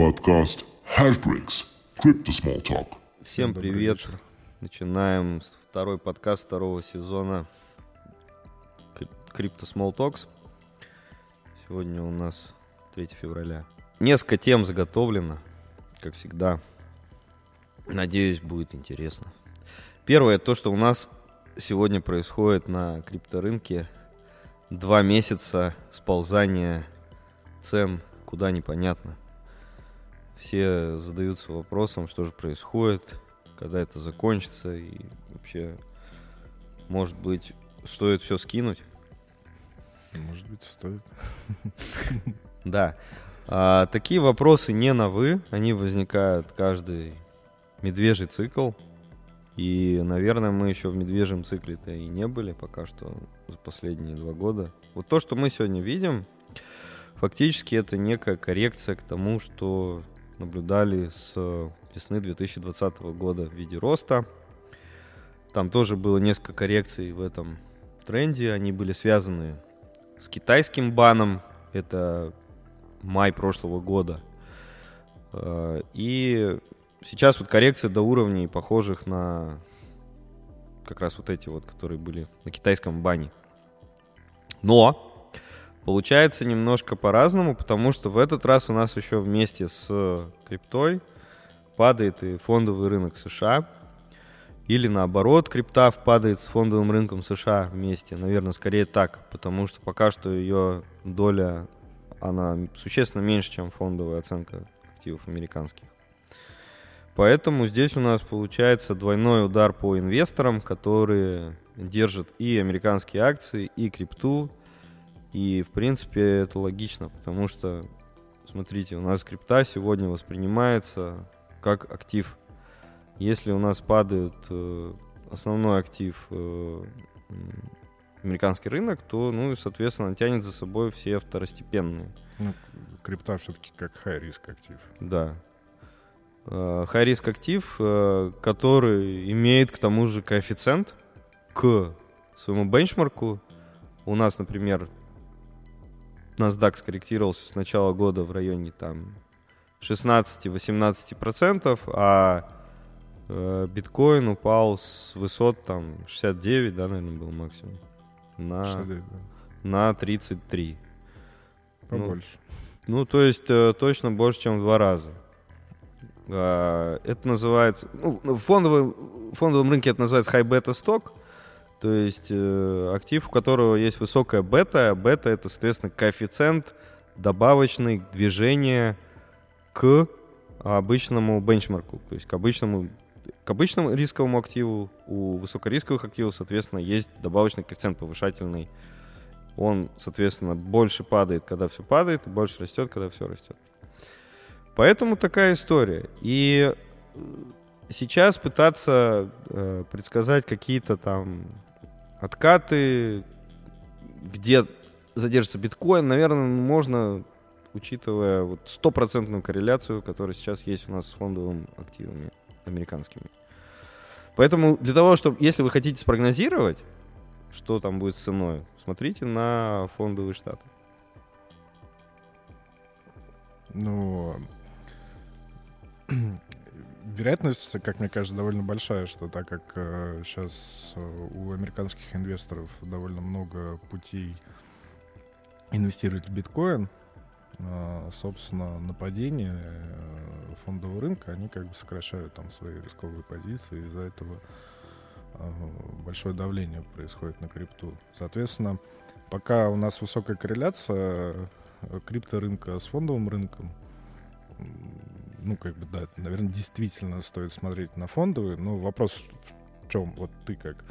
Подкаст Hashbricks. Crypto Small Talk. Всем привет. Начинаем с- второй подкаст второго сезона Crypto Small Talks. Сегодня у нас 3 февраля. Несколько тем заготовлено, как всегда. Надеюсь, будет интересно. Первое, то, что у нас сегодня происходит на крипторынке. Два месяца сползания цен куда непонятно. Все задаются вопросом, что же происходит, когда это закончится и вообще, может быть, стоит все скинуть. Может быть, стоит. Да. А, такие вопросы не на вы, они возникают каждый медвежий цикл. И, наверное, мы еще в медвежьем цикле-то и не были пока что за последние два года. Вот то, что мы сегодня видим, фактически это некая коррекция к тому, что наблюдали с весны 2020 года в виде роста. Там тоже было несколько коррекций в этом тренде. Они были связаны с китайским баном. Это май прошлого года. Э, И сейчас вот коррекция до уровней, похожих на как раз вот эти вот, которые были на китайском бане. Но получается немножко по-разному, потому что в этот раз у нас еще вместе с криптой падает и фондовый рынок США. Или наоборот, крипта падает с фондовым рынком США вместе. Наверное, скорее так, потому что пока что ее доля, она существенно меньше, чем фондовая оценка активов американских. Поэтому здесь у нас получается двойной удар по инвесторам, которые держат и американские акции, и крипту. И, в принципе, это логично, потому что, смотрите, у нас крипта сегодня воспринимается как актив. Если у нас падает э, основной актив э, американский рынок, то, ну и, соответственно, тянет за собой все второстепенные. Ну, крипта все-таки как high-риск актив. Да. High-риск актив, э, который имеет к тому же коэффициент к своему бенчмарку. У нас, например, NASDAQ скорректировался с начала года в районе там 16-18%, а э, биткоин упал с высот там 69, да, наверное, был максимум, на, 69, да. на 33. Ну, Побольше. Ну, то есть э, точно больше, чем в два раза. А, это называется... Ну, в фондовом, в фондовом рынке это называется high beta stock. То есть э, актив, у которого есть высокая бета. Бета — это, соответственно, коэффициент добавочный движения к обычному бенчмарку. То есть к обычному, к обычному рисковому активу. У высокорисковых активов, соответственно, есть добавочный коэффициент повышательный. Он, соответственно, больше падает, когда все падает, и больше растет, когда все растет. Поэтому такая история. И э, сейчас пытаться э, предсказать какие-то там откаты, где задержится биткоин, наверное, можно, учитывая вот стопроцентную корреляцию, которая сейчас есть у нас с фондовыми активами американскими. Поэтому для того, чтобы, если вы хотите спрогнозировать, что там будет с ценой, смотрите на фондовые штаты. Ну, вероятность, как мне кажется, довольно большая, что так как сейчас у американских инвесторов довольно много путей инвестировать в биткоин, э, собственно, нападение э, фондового рынка, они как бы сокращают там свои рисковые позиции, из-за этого э, большое давление происходит на крипту. Соответственно, пока у нас высокая корреляция э, крипторынка с фондовым рынком, ну, как бы, да, наверное, действительно стоит смотреть на фондовые, но вопрос в чем? Вот ты как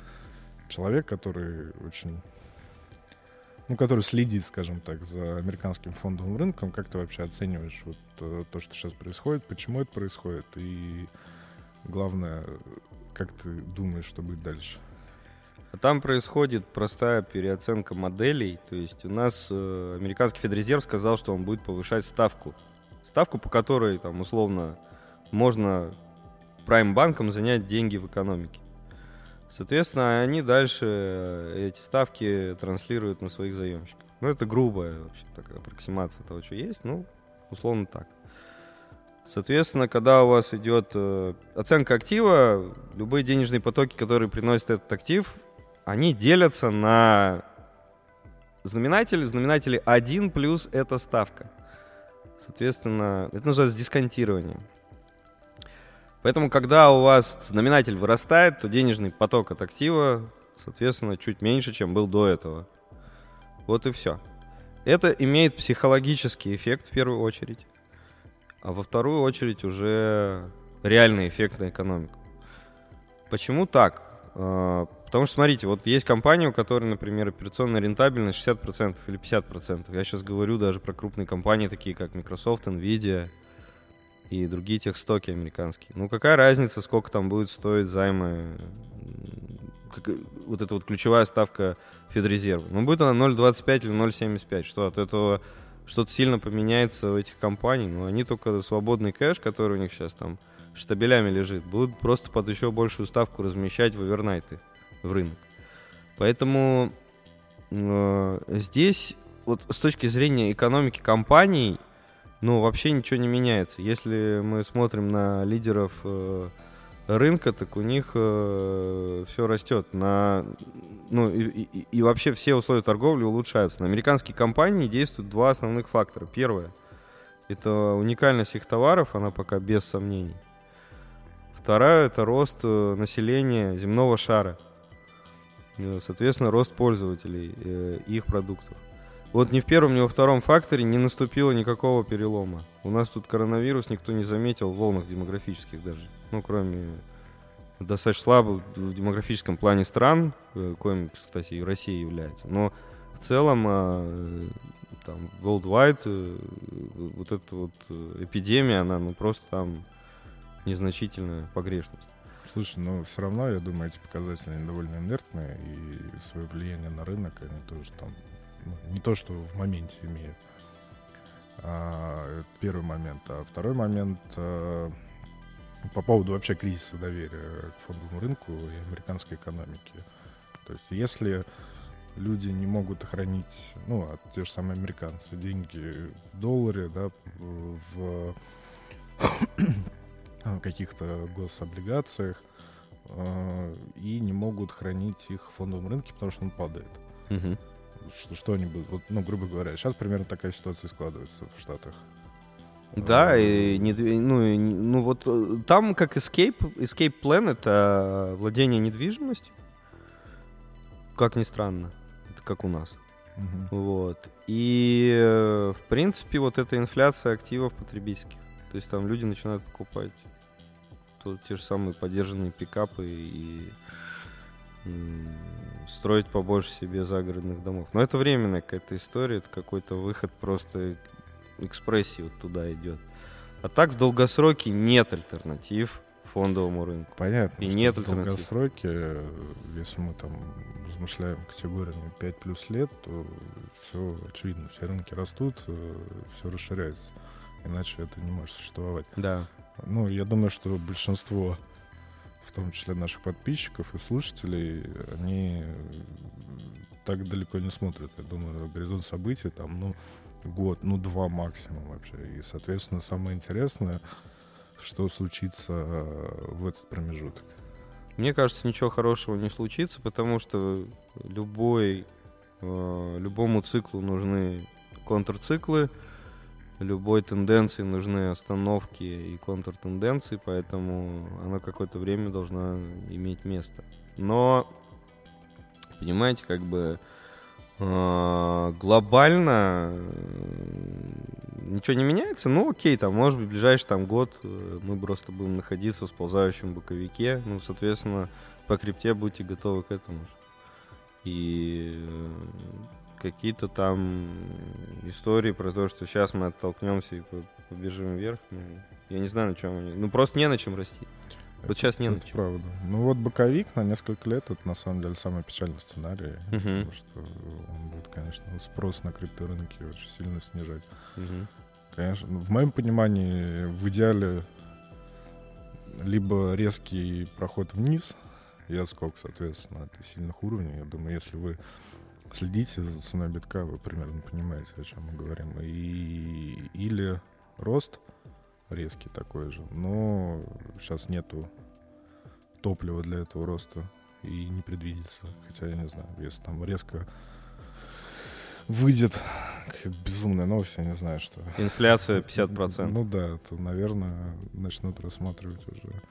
человек, который очень ну, который следит, скажем так, за американским фондовым рынком, как ты вообще оцениваешь вот э, то, что сейчас происходит, почему это происходит, и главное, как ты думаешь, что будет дальше? А там происходит простая переоценка моделей. То есть у нас э, американский Федрезерв сказал, что он будет повышать ставку. Ставку, по которой, там, условно, можно прайм-банкам занять деньги в экономике. Соответственно, они дальше э, эти ставки транслируют на своих заемщиков. Ну, это грубая вообще такая аппроксимация того, что есть, ну, условно так. Соответственно, когда у вас идет э, оценка актива, любые денежные потоки, которые приносят этот актив, они делятся на знаменатели. Знаменатели 1 плюс это ставка. Соответственно, это называется дисконтирование. Поэтому, когда у вас знаменатель вырастает, то денежный поток от актива, соответственно, чуть меньше, чем был до этого. Вот и все. Это имеет психологический эффект в первую очередь а во вторую очередь уже реальный эффект на экономику. Почему так? Потому что, смотрите, вот есть компания, у которой, например, операционная рентабельность 60% или 50%. Я сейчас говорю даже про крупные компании, такие как Microsoft, Nvidia и другие техстоки американские. Ну, какая разница, сколько там будет стоить займы, вот эта вот ключевая ставка Федрезерва. Ну, будет она 0,25 или 0,75. Что от этого что-то сильно поменяется у этих компаний, но они только свободный кэш, который у них сейчас там штабелями лежит, будут просто под еще большую ставку размещать в овернайты в рынок. Поэтому э, здесь вот с точки зрения экономики компаний, ну, вообще ничего не меняется. Если мы смотрим на лидеров э, рынка, так у них э, все растет. На, ну, и, и, и вообще все условия торговли улучшаются. На американские компании действуют два основных фактора. Первое — это уникальность их товаров, она пока без сомнений. Вторая — это рост э, населения земного шара. Э, соответственно, рост пользователей э, их продуктов. Вот ни в первом, ни во втором факторе не наступило никакого перелома. У нас тут коронавирус никто не заметил волнах демографических даже. Ну, кроме достаточно слабых в демографическом плане стран, э, коим, кстати, и Россия является. Но в целом а, там worldwide вот эта вот эпидемия, она ну просто там незначительная погрешность. Слушай, ну все равно, я думаю, эти показатели они довольно инертные, и свое влияние на рынок они тоже там ну, не то, что в моменте имеют. А, это первый момент. А второй момент а, по поводу вообще кризиса доверия к фондовому рынку и американской экономике. То есть если люди не могут хранить, ну, а те же самые американцы, деньги в долларе, да, в каких-то гособлигациях, э, и не могут хранить их в фондовом рынке, потому что он падает. Угу. Что, что они будут, вот, ну, грубо говоря, сейчас примерно такая ситуация складывается в Штатах. Да, и не, ну, и, ну вот э, там как Escape, Escape Plan это владение недвижимостью, как ни странно, это как у нас. Мгм. Вот. И, э, в принципе, вот эта инфляция активов потребительских. То есть там люди начинают покупать то, те же самые поддержанные пикапы и строить побольше себе загородных домов. Но это временная какая-то история, это какой-то выход просто экспрессии вот туда идет. А так в долгосроке нет альтернатив фондовому рынку. Понятно, И что нет в альтернатив. долгосроке, э, если мы там размышляем категориями 5 плюс лет, то все очевидно, все рынки растут, все расширяется. Иначе это не может существовать. Да. Ну, я думаю, что большинство, в том числе наших подписчиков и слушателей, они так далеко не смотрят. Я думаю, горизонт событий там, ну, год, ну, два максимум вообще. И, соответственно, самое интересное, что случится э, в этот промежуток. Мне кажется, ничего хорошего не случится, потому что любой, э, любому циклу нужны контрциклы, любой тенденции нужны остановки и контртенденции, поэтому она какое-то время должна иметь место. Но, понимаете, как бы э, глобально ничего не меняется, ну окей, там, может быть, в ближайший там год э, мы просто будем находиться в сползающем боковике, ну, соответственно, по крипте будьте готовы к этому. же. И э, какие-то там истории про то, что сейчас мы оттолкнемся и по- побежим вверх, ну, я не знаю, на чем они. Ну, просто не на чем расти. Вот сейчас не на это чем. правда. Ну вот боковик на несколько лет это на самом деле самый печальный сценарий, Мгм. потому что он будет, конечно, спрос на крипторынке очень сильно снижать. Мгм. Конечно, ну, в моем понимании, в идеале либо резкий проход вниз и отскок, соответственно, от сильных уровней. Я думаю, если вы следите за ценой битка, вы примерно понимаете, о чем мы говорим. И, или рост, резкий такой же. Но сейчас нету топлива для этого роста и не предвидится. Хотя, я не знаю, если там резко выйдет какая-то безумная новость, я не знаю, что... Инфляция 50%. Ну да, то, наверное, начнут рассматривать уже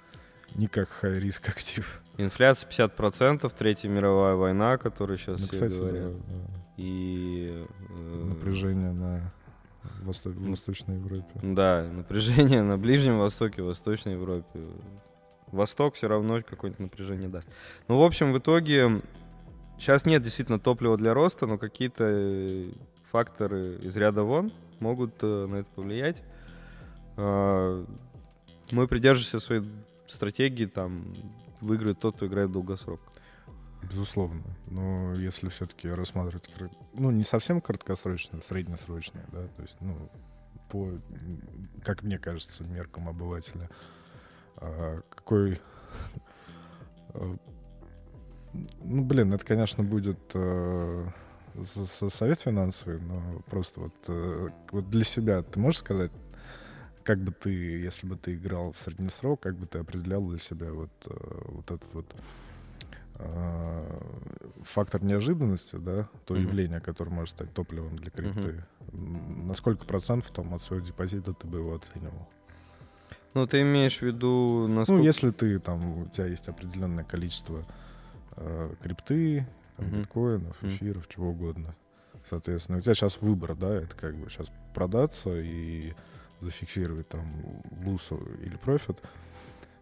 не как high-risk актив. Инфляция 50%, Третья мировая война, которую сейчас Ну, все кстати, говорят. да, да. И... э, Напряжение на Восто- в Восточной Европе. Да, напряжение на Ближнем Востоке, Восточной Европе. Восток все равно какое-нибудь напряжение даст. Ну, в общем, в итоге сейчас нет действительно топлива для роста, но какие-то э, факторы из ряда вон могут э, на это повлиять. А, Мы придерживаемся своей стратегии, там, выиграет тот, кто играет в долгосрок. Безусловно. Но если все-таки рассматривать, ну, не совсем краткосрочное, среднесрочное, да, то есть, ну, по, как мне кажется, меркам обывателя, а, какой... э, Ну, блин, это, конечно, будет со- со- совет финансовый, но просто вот, э, вот для себя ты можешь сказать, как бы ты, если бы ты играл в средний срок, как бы ты определял для себя вот, э, вот этот вот э, фактор неожиданности, да, то Мгм. явление, которое может стать топливом для крипты, м, на сколько процентов там от своего депозита ты бы его оценивал? Ну, ты имеешь в виду, насколько... Ну, если ты там, у тебя есть определенное количество э, крипты, там, Мгм. биткоинов, эфиров, чего угодно, соответственно, у тебя сейчас выбор, да, это как бы сейчас продаться и зафиксировать там лусу или профит,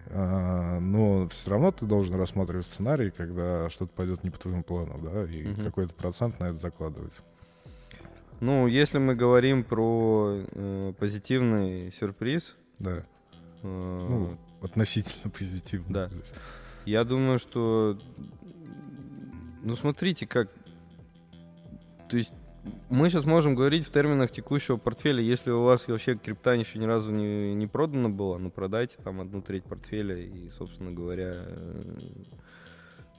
А, но все равно ты должен рассматривать сценарий, когда что-то пойдет не по твоему плану, да, и Мгм. какой-то процент на это закладывать. Ну, если мы говорим про э, позитивный сюрприз, Да, э, ну, относительно позитивно. Да. здесь. я думаю, что... Ну, смотрите, как... То есть мы сейчас можем говорить в терминах текущего портфеля. Если у вас вообще крипта еще ни разу не, не продана была, ну, продайте там одну треть портфеля и, собственно говоря, э,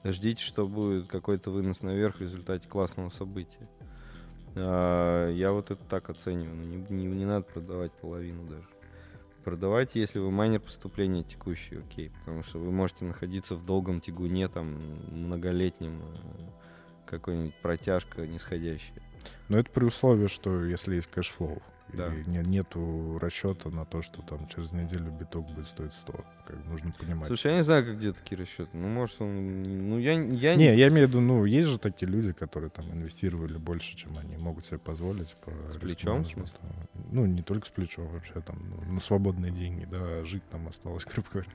ждите, что будет какой-то вынос наверх в результате классного события. А, Я вот это так оцениваю. Ну, не, не- не надо продавать половину даже. Продавайте, если вы майнер поступления текущий, окей. Потому что вы можете находиться в долгом тягуне, там, многолетнем, э, какой-нибудь протяжка нисходящая. Но это при условии, что если есть cash flow, Да. и не- нету расчета на то, что там через неделю биток будет стоить 100. Как нужно понимать. Слушай, я не знаю, как где такие расчеты. Ну, может, он... Ну, я, я Не, я имею в виду, ну, есть же такие люди, которые там инвестировали больше, чем они могут себе позволить. По С плечом. Ну, не только с плечом, вообще там ну, на свободные деньги, да, жить там осталось, грубо говоря.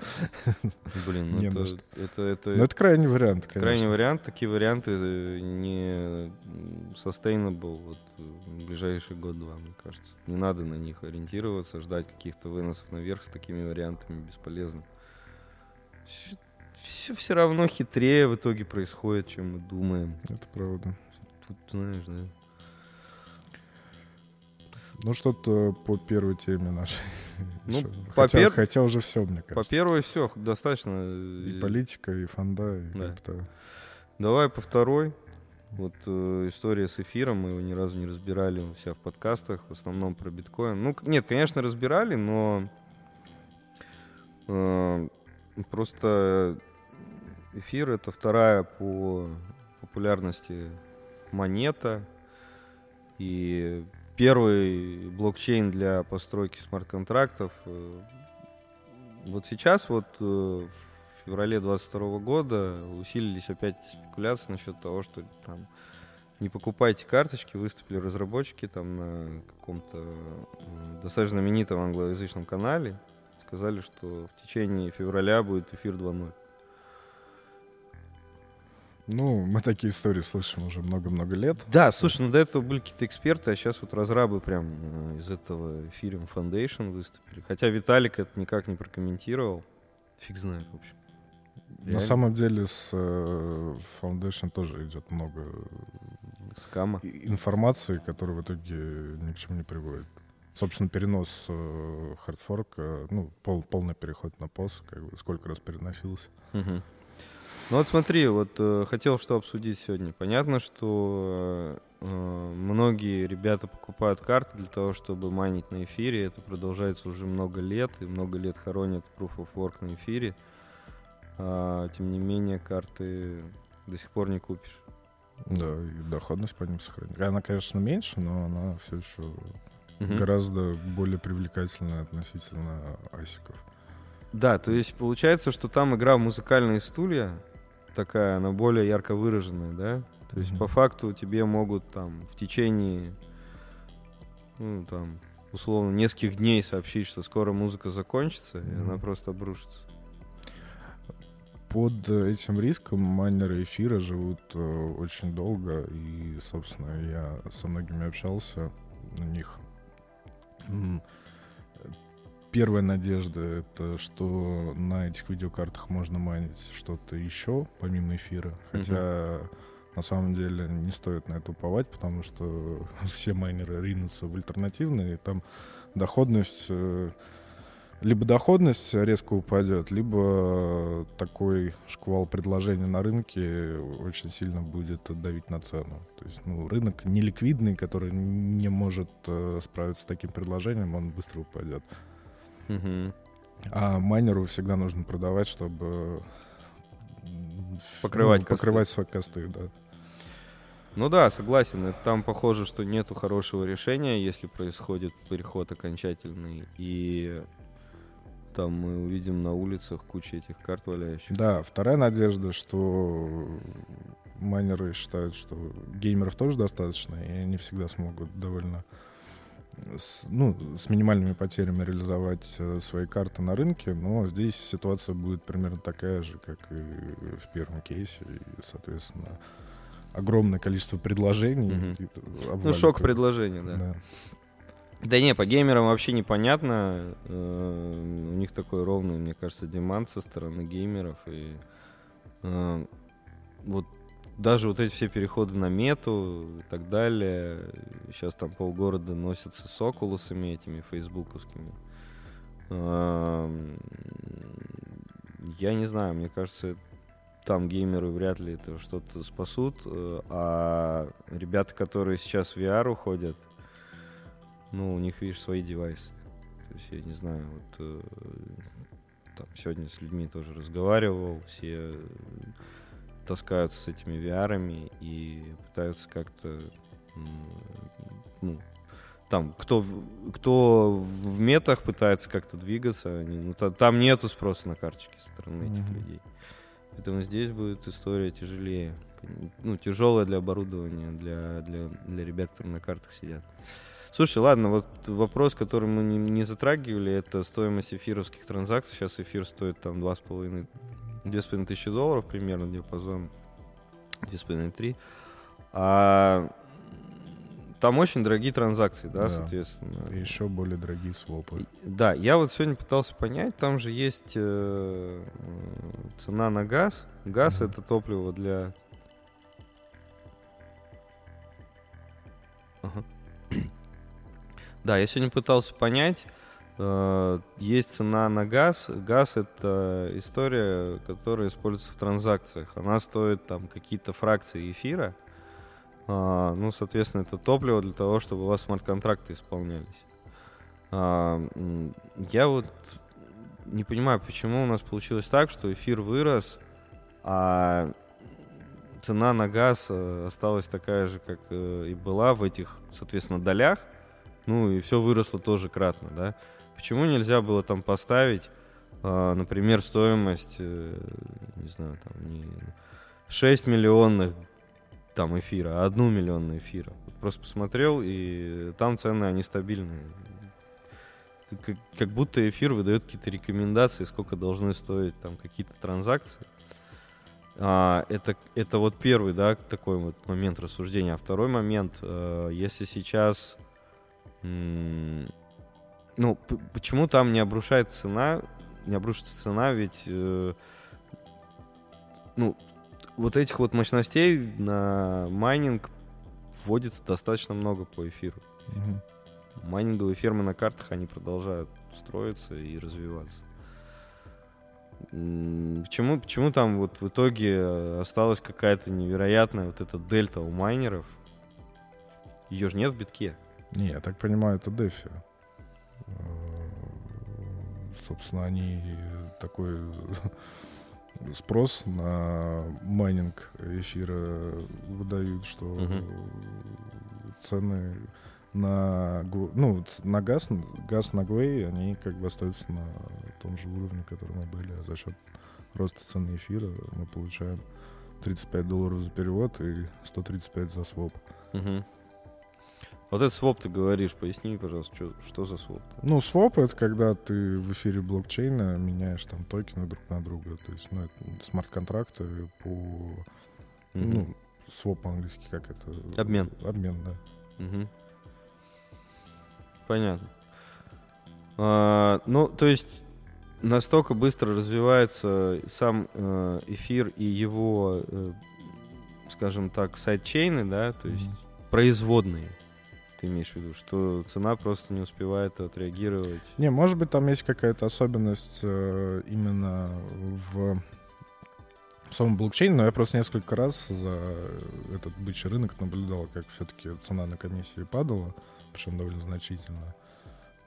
Блин, ну Не это, это, это, Но это крайний вариант, конечно. крайний вариант. Такие варианты э, не sustainable вот, в ближайший год-два, мне кажется. Не надо на них ориентироваться, ждать каких-то выносов наверх с такими вариантами бесполезно. Все, все равно хитрее в итоге происходит, чем мы думаем. Это правда. Тут, знаешь, да. Ну, что-то по первой теме нашей. Ну, Ещё. по хотя, пер- хотя уже все, мне По кажется. первой все, достаточно. И э, политика, и фонда, и Да. крипта. Давай по второй. Вот э, история с эфиром, мы его ни разу не разбирали у себя в подкастах, в основном про биткоин. Ну, нет, конечно, разбирали, но э, просто эфир это вторая по популярности монета и первый блокчейн для постройки смарт-контрактов. Э, Вот сейчас вот э, в феврале 22 года усилились опять спекуляции насчет того, что там не покупайте карточки, выступили разработчики там на каком-то м, достаточно знаменитом англоязычном канале, сказали, что в течение февраля будет эфир 2.0. Ну, мы такие истории слышим уже много-много лет. Да, слушай, ну до этого были какие-то эксперты, а сейчас вот разрабы прям э, из этого Ethereum Foundation выступили. Хотя Виталик это никак не прокомментировал. Фиг знает, в общем. На Реально. самом деле с э, Foundation тоже идет много Скама. и- информации, которая в итоге ни к чему не приводит. Собственно, перенос э, хардфорка, ну, пол- полный переход на POS, как бы сколько раз переносился. Мгм. Ну вот смотри, вот э, хотел что обсудить сегодня. Понятно, что э, многие ребята покупают карты для того, чтобы майнить на эфире. Это продолжается уже много лет, и много лет хоронят Proof of Work на эфире. А, тем не менее, карты до сих пор не купишь. Да, и доходность по ним сохранить. Она, конечно, меньше, но она все еще угу. гораздо более привлекательная относительно асиков. Да, то есть получается, что там игра в музыкальные стулья такая, она более ярко выраженная, да? То есть mm-hmm. по факту тебе могут там в течение, ну там, условно, нескольких дней сообщить, что скоро музыка закончится, mm-hmm. и она просто обрушится. Под этим риском майнеры эфира живут э, очень долго, и, собственно, я со многими общался, у них первая надежда это что на этих видеокартах можно майнить что-то еще помимо эфира. Хотя mm-hmm. на самом деле не стоит на это уповать, потому что все майнеры ринутся в альтернативные, и там доходность э, либо доходность резко упадет, либо такой шквал предложений на рынке очень сильно будет давить на цену. То есть ну, рынок неликвидный, который не может э, справиться с таким предложением, он быстро упадет. Угу. А майнеру всегда нужно продавать, чтобы покрывать, ну, покрывать свои косты, да. Ну да, согласен. Там похоже, что нету хорошего решения, если происходит переход окончательный. И там мы увидим на улицах кучу этих карт валяющих. Да, вторая надежда, что майнеры считают, что геймеров тоже достаточно, и они всегда смогут довольно с, ну, с минимальными потерями реализовать э, свои карты на рынке, но здесь ситуация будет примерно такая же, как и в первом кейсе, и, соответственно, огромное количество предложений. Угу. Ну, шок предложений, да. да. Да не, по геймерам вообще непонятно. Э, у них такой ровный, мне кажется, демант со стороны геймеров. И э, вот даже вот эти все переходы на мету и так далее. Сейчас там полгорода носятся с окулусами этими фейсбуковскими. Я не знаю, мне кажется, там геймеры вряд ли это что-то спасут. Э, а ребята, которые сейчас в VR уходят, ну, у них, видишь, свои девайсы. То есть, я не знаю, вот э, там сегодня с людьми тоже разговаривал, все таскаются с этими VR и пытаются как-то ну, там, кто, кто в метах пытается как-то двигаться, они, ну, та, там нету спроса на карточки со стороны mm-hmm. этих людей. Поэтому здесь будет история тяжелее. Ну, тяжелая для оборудования, для, для, для ребят, которые на картах сидят. Слушай, ладно, вот вопрос, который мы не, не затрагивали, это стоимость эфировских транзакций. Сейчас эфир стоит там 2,5 2,5 тысячи долларов примерно, диапазон 2,5-3. А там очень дорогие транзакции, да, да. соответственно. И еще более дорогие свопы. Да, я вот сегодня пытался понять, там же есть э, цена на газ. Газ mm-hmm. это топливо для... Ага. да, я сегодня пытался понять, есть цена на газ. Газ — это история, которая используется в транзакциях. Она стоит там какие-то фракции эфира. А, ну, соответственно, это топливо для того, чтобы у вас смарт-контракты исполнялись. А, я вот не понимаю, почему у нас получилось так, что эфир вырос, а цена на газ э, осталась такая же, как э, и была в этих, соответственно, долях. Ну и все выросло тоже кратно, да. Почему нельзя было там поставить, э, например, стоимость, э, не знаю, там не 6 миллионных там эфира, а 1 миллион эфира. Просто посмотрел, и там цены, они стабильные. Как, будто эфир выдает какие-то рекомендации, сколько должны стоить там какие-то транзакции. А, это, это вот первый, да, такой вот момент рассуждения. А второй момент, э, если сейчас ну, почему там не обрушается цена, не обрушится цена, ведь, э, ну, вот этих вот мощностей на майнинг вводится достаточно много по эфиру. Угу. Майнинговые фермы на картах, они продолжают строиться и развиваться. Почему, почему там вот в итоге осталась какая-то невероятная вот эта дельта у майнеров? Ее же нет в битке. Не, я так понимаю, это Дефи. Э, Собственно, они такой спрос на майнинг эфира выдают, что Мгм. цены на, ну, на газ, газ на Гвей, они как бы остаются на том же уровне, который мы были, а за счет роста цены эфира мы получаем 35 долларов за перевод и 135 за своп. Мгм. Вот этот своп ты говоришь, поясни, пожалуйста, чё- что за своп? Ну, своп это когда ты в эфире блокчейна меняешь там токены друг на друга. То есть, ну, это смарт-контракты по... Мгм. Ну, своп по-английски как это? Обмен. Обмен, да. Мгм. Понятно. А, ну, то есть настолько быстро развивается сам э, эфир и его, э, скажем так, сайдчейны, да, то есть Мгм. производные, ты имеешь в виду, что цена просто не успевает отреагировать. Не, может быть, там есть какая-то особенность э, именно в самом блокчейне, но я просто несколько раз за этот бычий рынок наблюдал, как все-таки цена на комиссии падала, причем довольно значительно.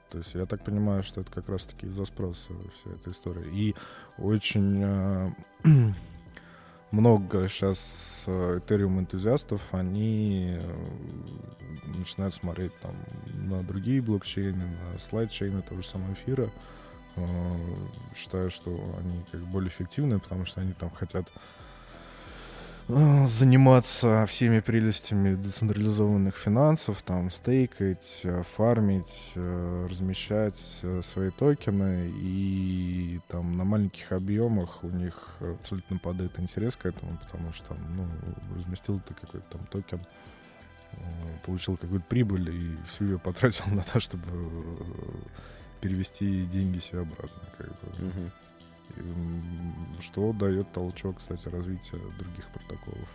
То есть я так понимаю, что это как раз-таки из-за спроса вся эта история. И очень э, много сейчас Ethereum энтузиастов, они э, начинают смотреть там на другие блокчейны, на слайдчейны того же самого эфира. Э, Считаю, что они как более эффективны, потому что они там хотят э, заниматься всеми прелестями децентрализованных финансов, там стейкать, э, фармить, э, размещать э, свои токены, и там на маленьких объемах у них абсолютно падает интерес к этому, потому что ну, разместил ты какой-то там токен, э, получил какую-то прибыль и всю ее потратил на то, чтобы э, перевести деньги себе обратно. Как бы. Мгм. И, м, Что дает толчок, кстати, развития других протоколов.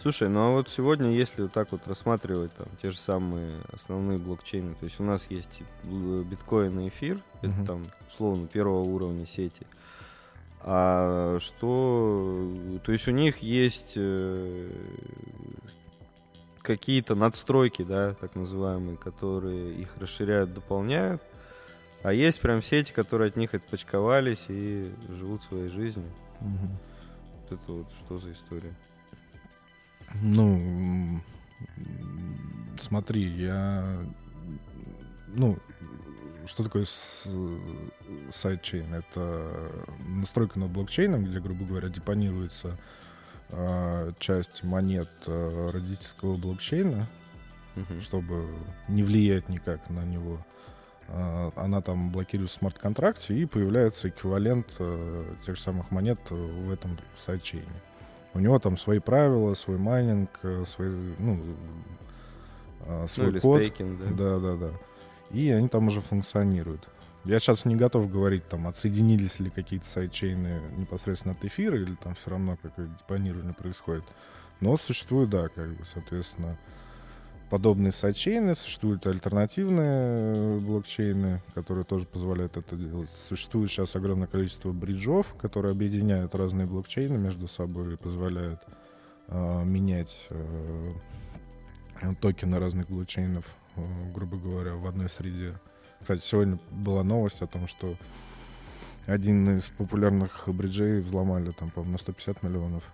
Слушай, ну а вот сегодня, если вот так вот рассматривать там те же самые основные блокчейны, то есть у нас есть бл- биткоин и эфир, это Мгм. там, условно, первого уровня сети. А что... То есть у них есть э, какие-то надстройки, да, так называемые, которые их расширяют, дополняют. А есть прям сети, которые от них отпочковались и живут своей жизнью. Вот это вот что за история? Ну, смотри, я... Ну, что такое сайдчейн? Это надстройка над блокчейном, где, грубо говоря, депонируется а, часть монет а, родительского блокчейна, Мгм. чтобы не влиять никак на него. Она там блокируется в смарт-контракте, и появляется эквивалент э, тех же самых монет э, в этом сайдчейне. У него там свои правила, свой майнинг, э, свои, ну, э, Ну свой или код. стейкинг, да? Да, да, да. И они там уже функционируют. Я сейчас не готов говорить, там, отсоединились ли какие-то сайдчейны непосредственно от эфира, или там все равно какое-то депонирование происходит. Но существует, да, как бы, соответственно, подобные сайдчейны, существуют альтернативные э, блокчейны, которые тоже позволяют это делать. Существует сейчас огромное количество бриджов, которые объединяют разные блокчейны между собой и позволяют э, менять э, токены разных блокчейнов, э, грубо говоря, в одной среде. Кстати, сегодня была новость о том, что один из популярных бриджей взломали там, по-моему, на 150 миллионов.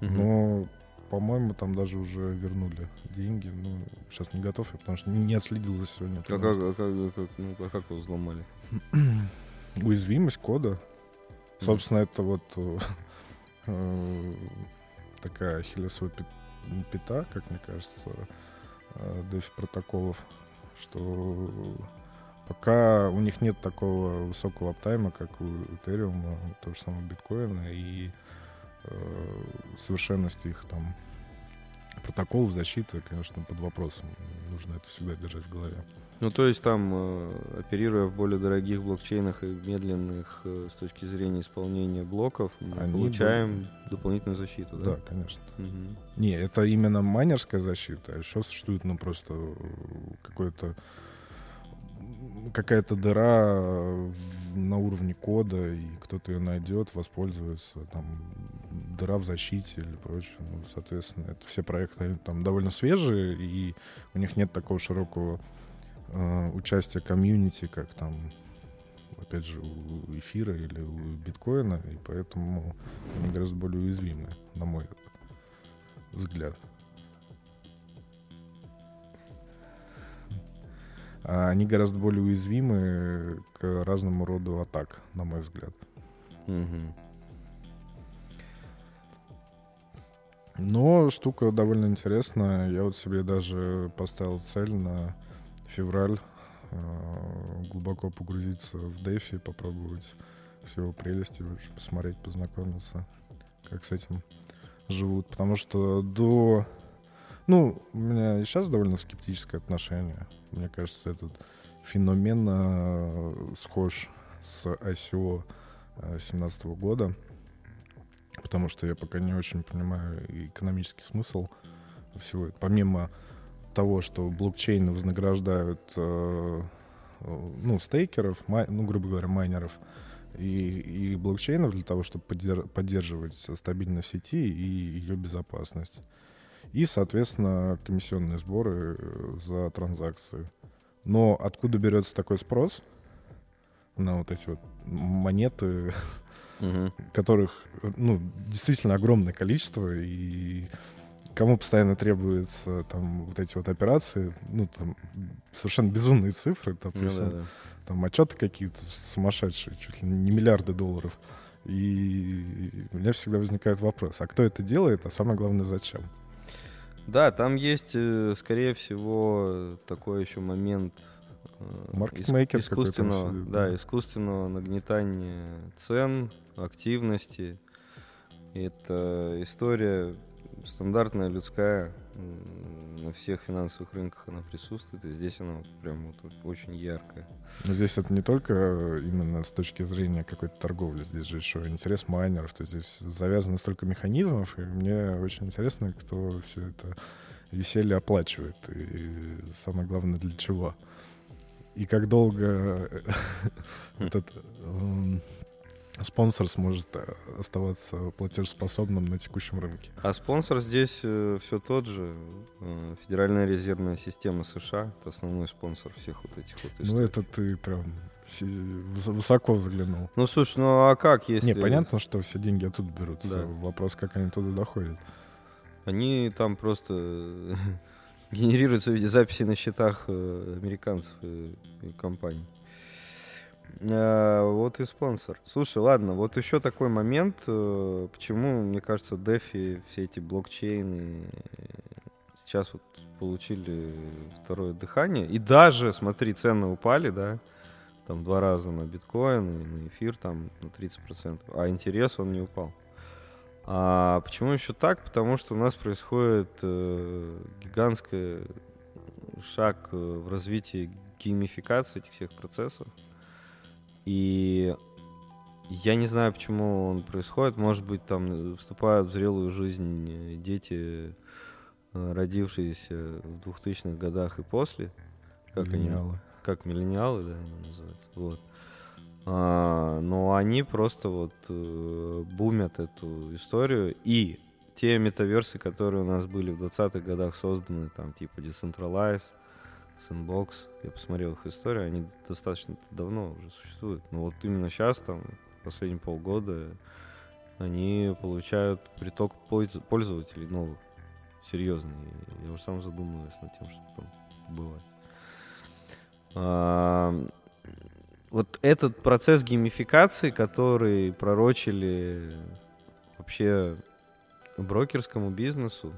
Мгм. Но, по-моему, там даже уже вернули деньги. Ну, сейчас не готов, я потому что не отследил за сегодня. А как, а как, как- ну, а как его взломали? Уязвимость кода. Собственно, это вот э, э, такая ахиллесова пята, как мне кажется, DeFi протоколов, что пока у них нет такого высокого аптайма, как у Ethereum, того же самого биткоина, и э, совершенность их там протоколов защиты, конечно, под вопросом. Нужно это всегда держать в голове. Ну, то есть там, э, оперируя в более дорогих блокчейнах и медленных э, с точки зрения исполнения блоков, мы Они получаем дополнительную защиту, да? Да, конечно. Мгм. Не, это именно майнерская защита, а еще существует, ну, просто э, какой-то какая-то дыра в- на уровне кода, и кто-то ее найдет, воспользуется, там дыра в защите или прочее. Ну, соответственно, это все проекты там довольно свежие, и у них нет такого широкого э, участия комьюнити, как там, опять же, у эфира или у биткоина, и поэтому они гораздо более уязвимы, на мой взгляд. Они гораздо более уязвимы к разному роду атак, на мой взгляд. Мгм. Но штука довольно интересная. Я вот себе даже поставил цель на февраль э, глубоко погрузиться в Дефи, попробовать все его прелести, вообще посмотреть, познакомиться, как с этим живут. Потому что до... Ну, у меня и сейчас довольно скептическое отношение. Мне кажется, этот феномен э, схож с ICO 2017 года потому что я пока не очень понимаю экономический смысл всего. Помимо того, что блокчейны вознаграждают э, э, ну, стейкеров, май, ну, грубо говоря, майнеров, и, и блокчейнов для того, чтобы поддерж- поддерживать стабильность сети и ее безопасность. И, соответственно, комиссионные сборы э, за транзакции. Но откуда берется такой спрос на вот эти вот монеты, Мгм. которых, ну, действительно огромное количество, и кому постоянно требуются там вот эти вот операции, ну, там, совершенно безумные цифры, Ну допустим, да, да. там отчеты какие-то сумасшедшие, чуть ли не миллиарды долларов. И у меня всегда возникает вопрос, а кто это делает, а самое главное, зачем? Да, там есть, э, скорее всего, такой еще момент э, Маркетмейкер иск- искусственного, сидит, да, да. искусственного нагнетания цен, активности. Это история стандартная, людская, на всех финансовых рынках она присутствует, и здесь она прям вот очень яркая. Но здесь это не только именно с точки зрения какой-то торговли, здесь же еще интерес майнеров, то есть здесь завязано столько механизмов, и мне очень интересно, кто все это веселье оплачивает, и самое главное, для чего. И как долго этот эм, спонсор сможет э, оставаться платежеспособным на текущем рынке. А спонсор здесь все тот же, э, Федеральная резервная система США, это основной спонсор всех вот этих вот историй. Ну, это ты прям высоко взглянул. Ну, слушай, ну а как, если... Не, понятно, что все деньги оттуда берутся. Да. Вопрос, как они туда доходят. Они там просто генерируются в виде записей на счетах э, американцев и, и компаний. А, вот и спонсор. Слушай, ладно, вот еще такой момент, э, почему, мне кажется, DeFi, все эти блокчейны э, сейчас вот получили второе дыхание. И даже, смотри, цены упали, да, там два раза на биткоин и на эфир там на 30%, а интерес он не упал. А почему еще так? Потому что у нас происходит э, гигантский шаг э, в развитии геймификации этих всех процессов. И я не знаю, почему он происходит. Может быть, там вступают в зрелую жизнь э, дети, э, родившиеся в 2000-х годах и после. Как они? Миллениалы. как миллениалы, да, они называются. Вот. А, но они просто вот э, бумят эту историю. И те метаверсы, которые у нас были в 20-х годах созданы, там типа Decentralize, Sandbox, я посмотрел их историю, они достаточно давно уже существуют. Но вот именно сейчас, там, последние полгода, они получают приток польз- пользователей новых, серьезный. Я уже сам задумываюсь над тем, что там бывает. А, вот этот процесс геймификации, который пророчили вообще брокерскому бизнесу,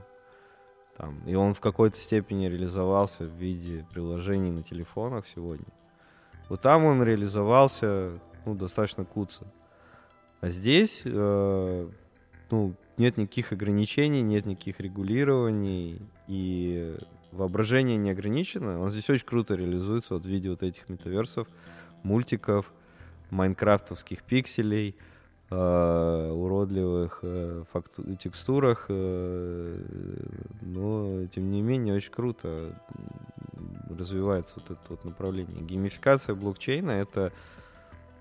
там, и он в какой-то степени реализовался в виде приложений на телефонах сегодня. Вот там он реализовался ну, достаточно куца. А здесь э, ну, нет никаких ограничений, нет никаких регулирований, и воображение не ограничено. Он здесь очень круто реализуется вот в виде вот этих метаверсов, мультиков, майнкрафтовских пикселей, э, уродливых э, факту- текстурах, э, но тем не менее очень круто развивается вот это вот направление. Геймификация блокчейна — это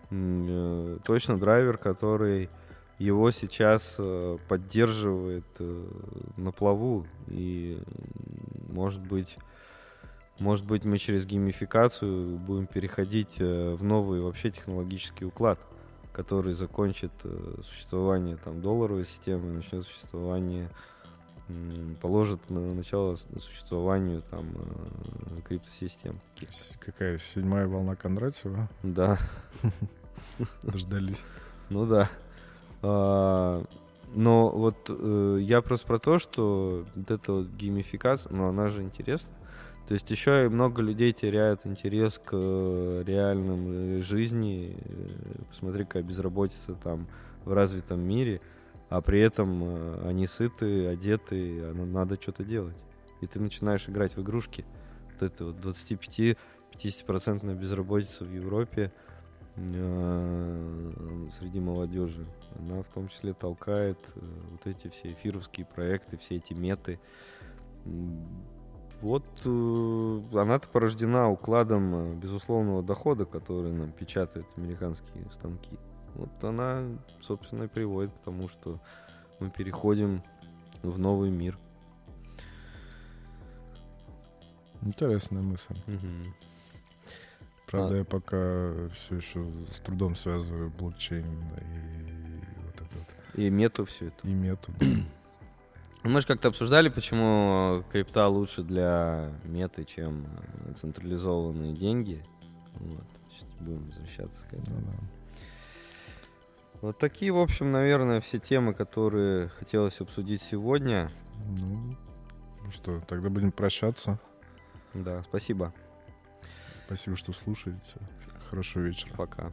точно драйвер, который его сейчас поддерживает на плаву. И, может быть, может быть, мы через геймификацию будем переходить в новый вообще технологический уклад, который закончит э, существование там долларовой системы, начнет существование положит на начало существованию там э, криптосистем. Какая седьмая волна Кондратьева? Да, Дождались. ну да. А, но вот э, я просто про то, что вот эта вот геймификация, ну она же интересна. То есть еще и много людей теряют интерес к э, реальным э, жизни. Э, Посмотри, какая безработица там в развитом мире, а при этом они сыты, одеты, а на- надо что-то делать. И ты начинаешь играть в игрушки. Вот это вот 25-50% безработица в Европе среди молодежи. Она в том числе толкает вот эти все эфировские проекты, все эти меты. Вот э, она-то порождена укладом э, безусловного дохода, который нам печатают американские станки. Вот она, собственно, и приводит к тому, что мы переходим в новый мир. Интересная мысль. Мгм. Правда, А- я пока все еще с трудом связываю блокчейн и вот это вот. И мету все это. И мету. Мы же как-то обсуждали, почему крипта лучше для меты, чем э, централизованные деньги. Вот. Сейчас будем возвращаться к этому. Ну да. Вот такие, в общем, наверное, все темы, которые хотелось обсудить сегодня. Ну, ну что, тогда будем прощаться. Да, спасибо. Спасибо, что слушаете. Хорошего вечера. Пока.